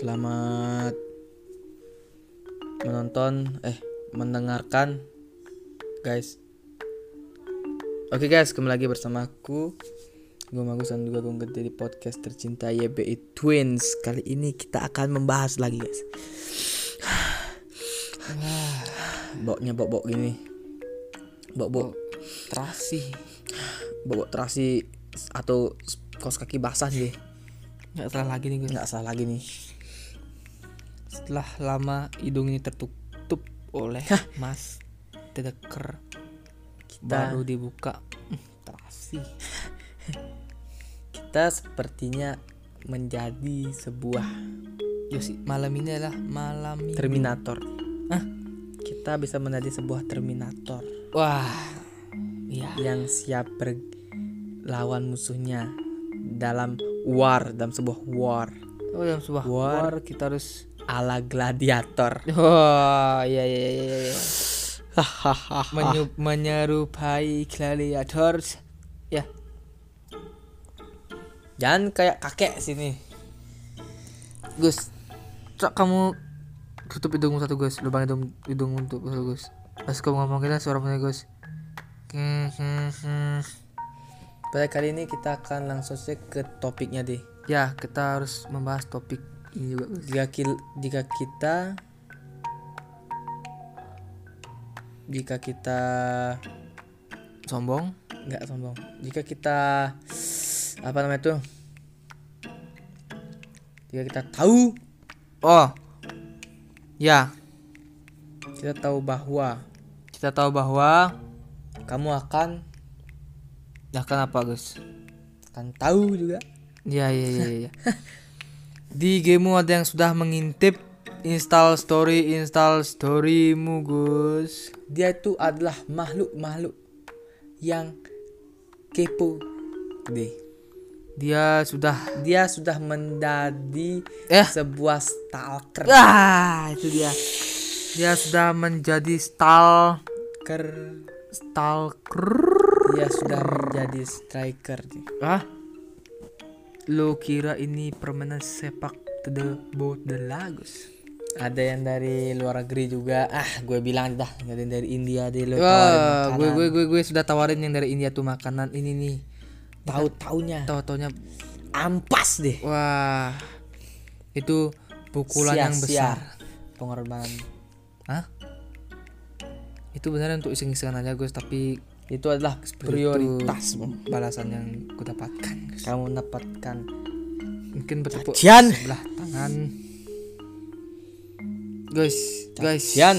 Selamat menonton eh mendengarkan guys. Oke guys, kembali lagi bersama aku. Gue Magus dan juga gue Gede di podcast tercinta YBI Twins. Kali ini kita akan membahas lagi guys. Boknya bok-bok gini. Bok-bok. Terasi. Bok-bok terasi atau kaos kaki basah deh nggak salah lagi nih guys. Nggak salah lagi nih setelah lama hidung ini tertutup oleh mas tedeker Kita- baru dibuka Hmm, terasi kita sepertinya menjadi sebuah Yosi malam ini adalah malam minggu. Terminator. Hah? Kita bisa menjadi sebuah Terminator wah iya yang siap berlawan musuhnya dalam war dalam sebuah war oh dalam sebuah War. war kita harus ala gladiator. wah iya iya iya, iya, iya. Menyu- menyerupai gladiator ya Jangan kayak kakek sini. Gus Cok kamu tutup hidungmu satu Gus lubang hidung hidung untuk satu Gus pas kamu ngomong kita suara punya Gus Pada kali ini kita akan langsung saja ke topiknya deh. ya kita harus membahas topik ini juga Gus Jika jika kita. Jika kita sombong? Nggak sombong. Jika kita apa namanya tuh? Jika kita tahu. Oh. Ya. Kita tahu bahwa kita tahu bahwa kamu akan ya kan apa Gus? Akan tahu juga. Ya ya ya ya di gamemu ada yang sudah mengintip install story install storymu Gus. Dia itu adalah makhluk-makhluk yang kepo deh. Dia sudah dia sudah menjadi Eh. sebuah stalker. Ah itu dia. Dia sudah menjadi stal Ker, stalker. Dia sudah menjadi striker. Deh. Ah lo kira ini permainan sepak the bola Gus ada yang dari luar negeri juga ah gue bilang dah ada yang dari India deh lo Wah, gue gue gue gue sudah tawarin yang dari India tuh makanan ini nih. tahu taunya Tahu taunya ampas deh wah. Itu pukulan yang Sia-sia besar. pengorbanan Hah? Itu beneran untuk iseng-isengan aja Gus, tapi itu adalah prioritas itu balasan yang ku dapatkan. Gus. kamu mendapatkan Mungkin bertepuk Cacian. sebelah tangan. Guys, guys. Cacian.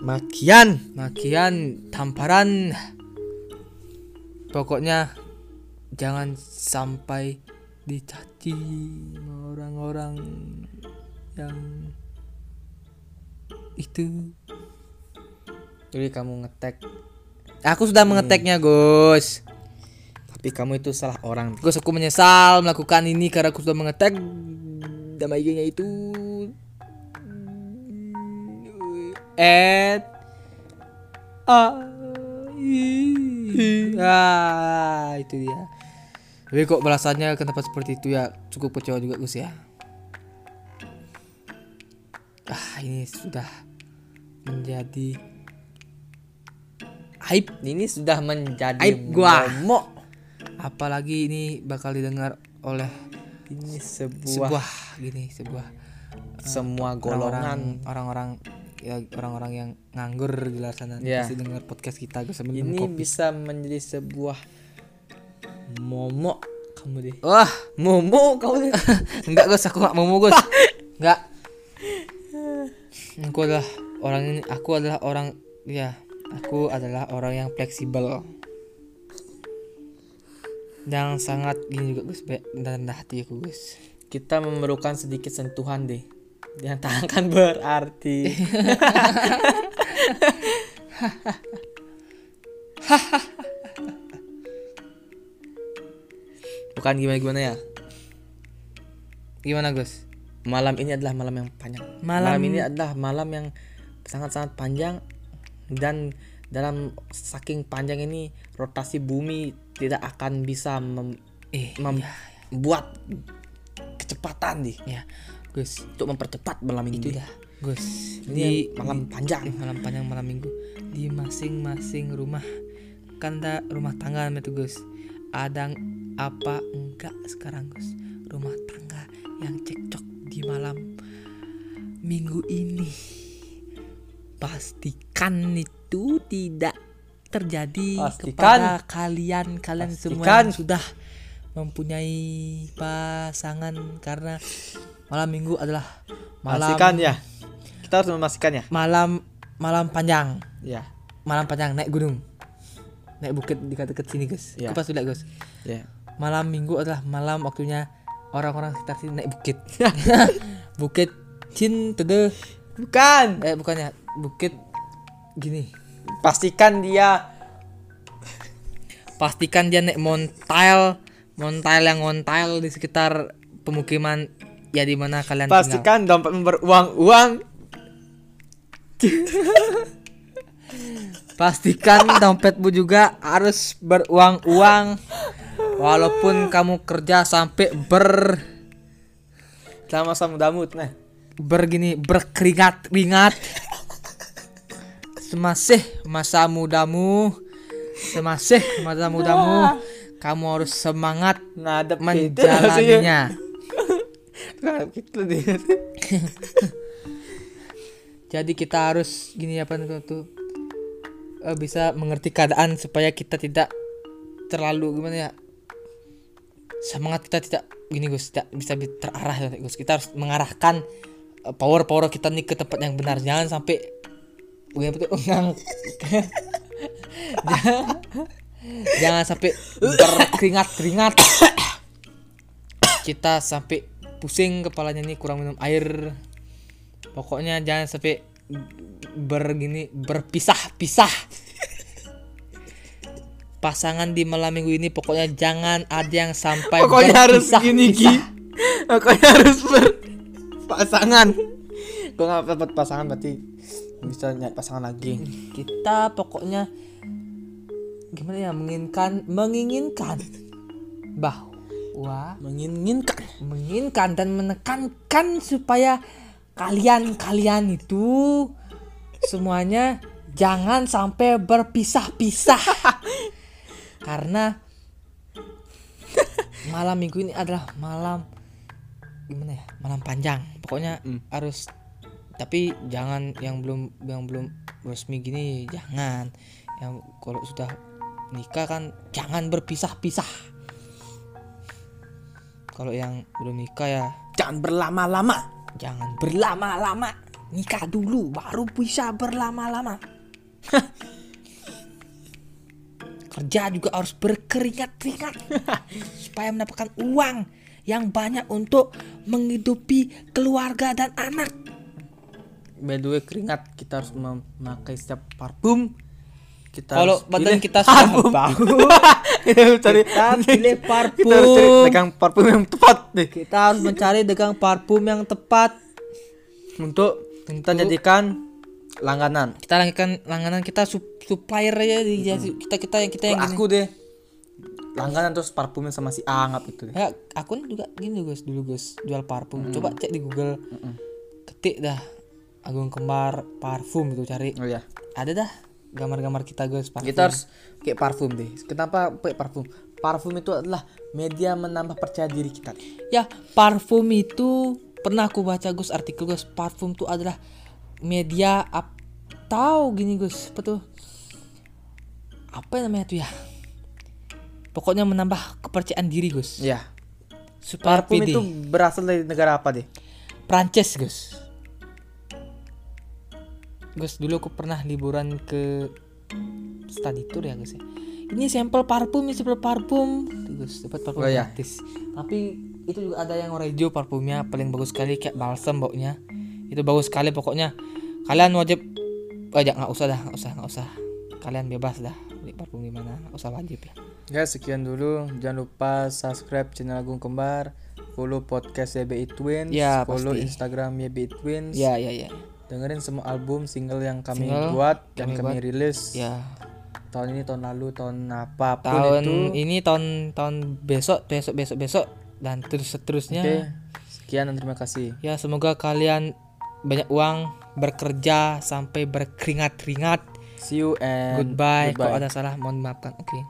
makian Makian tamparan. Pokoknya jangan sampai dicaci orang-orang yang itu. jadi kamu ngetek Aku sudah mengeteknya, Gus. tapi kamu itu salah orang Gus, aku menyesal melakukan ini karena aku sudah mengetek nama IG-nya itu at ah, ah itu dia. Tapi kok balasannya kenapa seperti itu ya cukup kecewa juga Gus ya. Ah ini sudah menjadi aib ini sudah menjadi Aib gua. momok. Apalagi ini bakal didengar oleh ini sebuah, sebuah gini sebuah semua golongan. orang-orang ya orang-orang yang nganggur di luar sana. Ya. pasti dengar podcast kita gue sambil ini kopi. bisa menjadi sebuah momok kamu deh. Wah. Momok kamu deh. Enggak gus aku gak mau, gus. Enggak. Aku adalah orang ini aku adalah orang ya aku adalah orang yang fleksibel. Yang sangat gini juga gus. Baik dan rendah hati aku gus. Kita memerlukan sedikit sentuhan deh. Yang tak akan berarti. Bukan gimana gimana ya? Gimana gus? Malam ini adalah malam yang panjang. Malam- ini adalah malam yang sangat sangat panjang dan dalam saking panjang ini rotasi bumi tidak akan bisa mem- eh membuat percepatan nih. Ya Gus. Untuk mempercepat malam itu ini. dah. Gus. Ini malam panjang. di malam panjang malam minggu. Di masing-masing rumah. Kan da rumah tangga itu Gus. Ada apa enggak sekarang Gus? Rumah tangga yang cekcok di malam minggu ini pastikan itu tidak terjadi Pastikan. kepada kalian kalian semua Pastikan. yang sudah mempunyai pasangan karena malam minggu adalah malam Pastikan ya. Kita harus memastikan ya. malam malam panjang Ya. malam panjang naik gunung naik bukit dekat-dekat sini guys Ya. Pasti lihat guys Ya. malam minggu adalah malam waktunya orang-orang sekitar sini naik bukit bukit Cin Tede Bukan. eh bukannya bukit gini Pastikan dia pastikan dia naik montail montail yang montail di sekitar pemukiman ya di mana kalian tinggal pastikan dompet beruang-uang. pastikan dompetmu juga harus beruang-uang walaupun kamu kerja sampai ber Sama sama damut nah. bergini berkeringat ringat semasih masa mudamu. Semasih masa mudamu. Kamu harus semangat Ngadep gitu. menjalaninya. Ngadep gitu deh. jadi kita harus gini apa tuh eh, bisa mengerti keadaan supaya kita tidak terlalu gimana ya semangat kita tidak gini Gus tidak bisa bi- terarah ya Gus. Kita harus mengarahkan power power kita nih ke tempat yang benar. Jangan sampai gimana tuh ngang jangan, jangan sampai berkeringat keringat kita sampai pusing kepalanya nih kurang minum air. Pokoknya jangan sampai bergini berpisah-pisah. Pasangan di malam minggu ini pokoknya jangan ada yang sampai Pokoknya harus gini Ki. Pokoknya harus berpasangan. Kalau nggak dapat pasangan berarti bisa nyari pasangan lagi. kita pokoknya gimana ya menginginkan menginginkan bahwa Menginginkan. menginginkan dan menekankan supaya kalian kalian itu semuanya jangan sampai berpisah-pisah karena malam minggu ini adalah malam gimana ya malam panjang pokoknya Hmm. harus tapi jangan yang belum yang belum resmi gini jangan. Yang kalau sudah nikah kan jangan berpisah-pisah. Kalau yang belum nikah ya Jangan berlama-lama. jangan berlama-lama. Nikah dulu baru bisa berlama-lama. Kerja juga harus berkeringat-keringat. Supaya mendapatkan uang yang banyak untuk menghidupi keluarga dan anak By the way keringat kita harus memakai setiap parfum. Kita kalau badan kita bau kita harus cari kita pilih kita harus cari parfum pegang parfum yang tepat deh kita harus mencari degang parfum yang tepat untuk kita jadikan langganan. kita langganan langganan kita sup- supplier aja di kita kita yang kita yang gini. aku deh langganan terus parfumnya sama si Angap itu deh. Ya, akun juga gini guys dulu guys jual parfum. Coba cek di Google. Ketik dah Agung Kembar parfum itu cari. Oh ya. Ada dah gambar-gambar kita guys parfum. Kita harus kayak parfum deh. Kenapa pakai parfum? Parfum itu adalah media menambah percaya diri kita. Ya, parfum itu pernah aku baca Gus artikel Gus parfum itu adalah media atau gini Gus, apa tuh? Apa namanya tuh ya? Pokoknya menambah kepercayaan diri Gus. Ya. Supaya Parfum pede. itu berasal dari negara apa deh? Prancis Gus Gus dulu aku pernah liburan ke study tour ya Gus ya. Ini sampel parfum ini sampel parfum. Gus dapat parfum Oh, iya. gratis. Tapi itu juga ada yang Orejo parfumnya paling bagus sekali kayak balsam baunya. Itu bagus sekali pokoknya. Kalian wajib oh jangan nggak usah dah nggak usah nggak usah. Kalian bebas dah beli parfum di mana nggak usah wajib ya. Guys, sekian dulu. Jangan lupa subscribe channel Agung Kembar, follow podcast YBI Twins, Ya, follow pasti. Instagram YBI Twins. ya ya ya Dengerin semua album single yang kami Single buat dan kami kami buat. rilis ya tahun ini, tahun lalu, tahun apa pun tahun itu. ini tahun tahun besok besok besok besok dan terus seterusnya Oke. Sekian dan terima kasih. Ya semoga kalian banyak uang bekerja sampai berkeringat-keringat. See you and Goodbye. Kalau goodbye. ada salah mohon maafkan. Oke.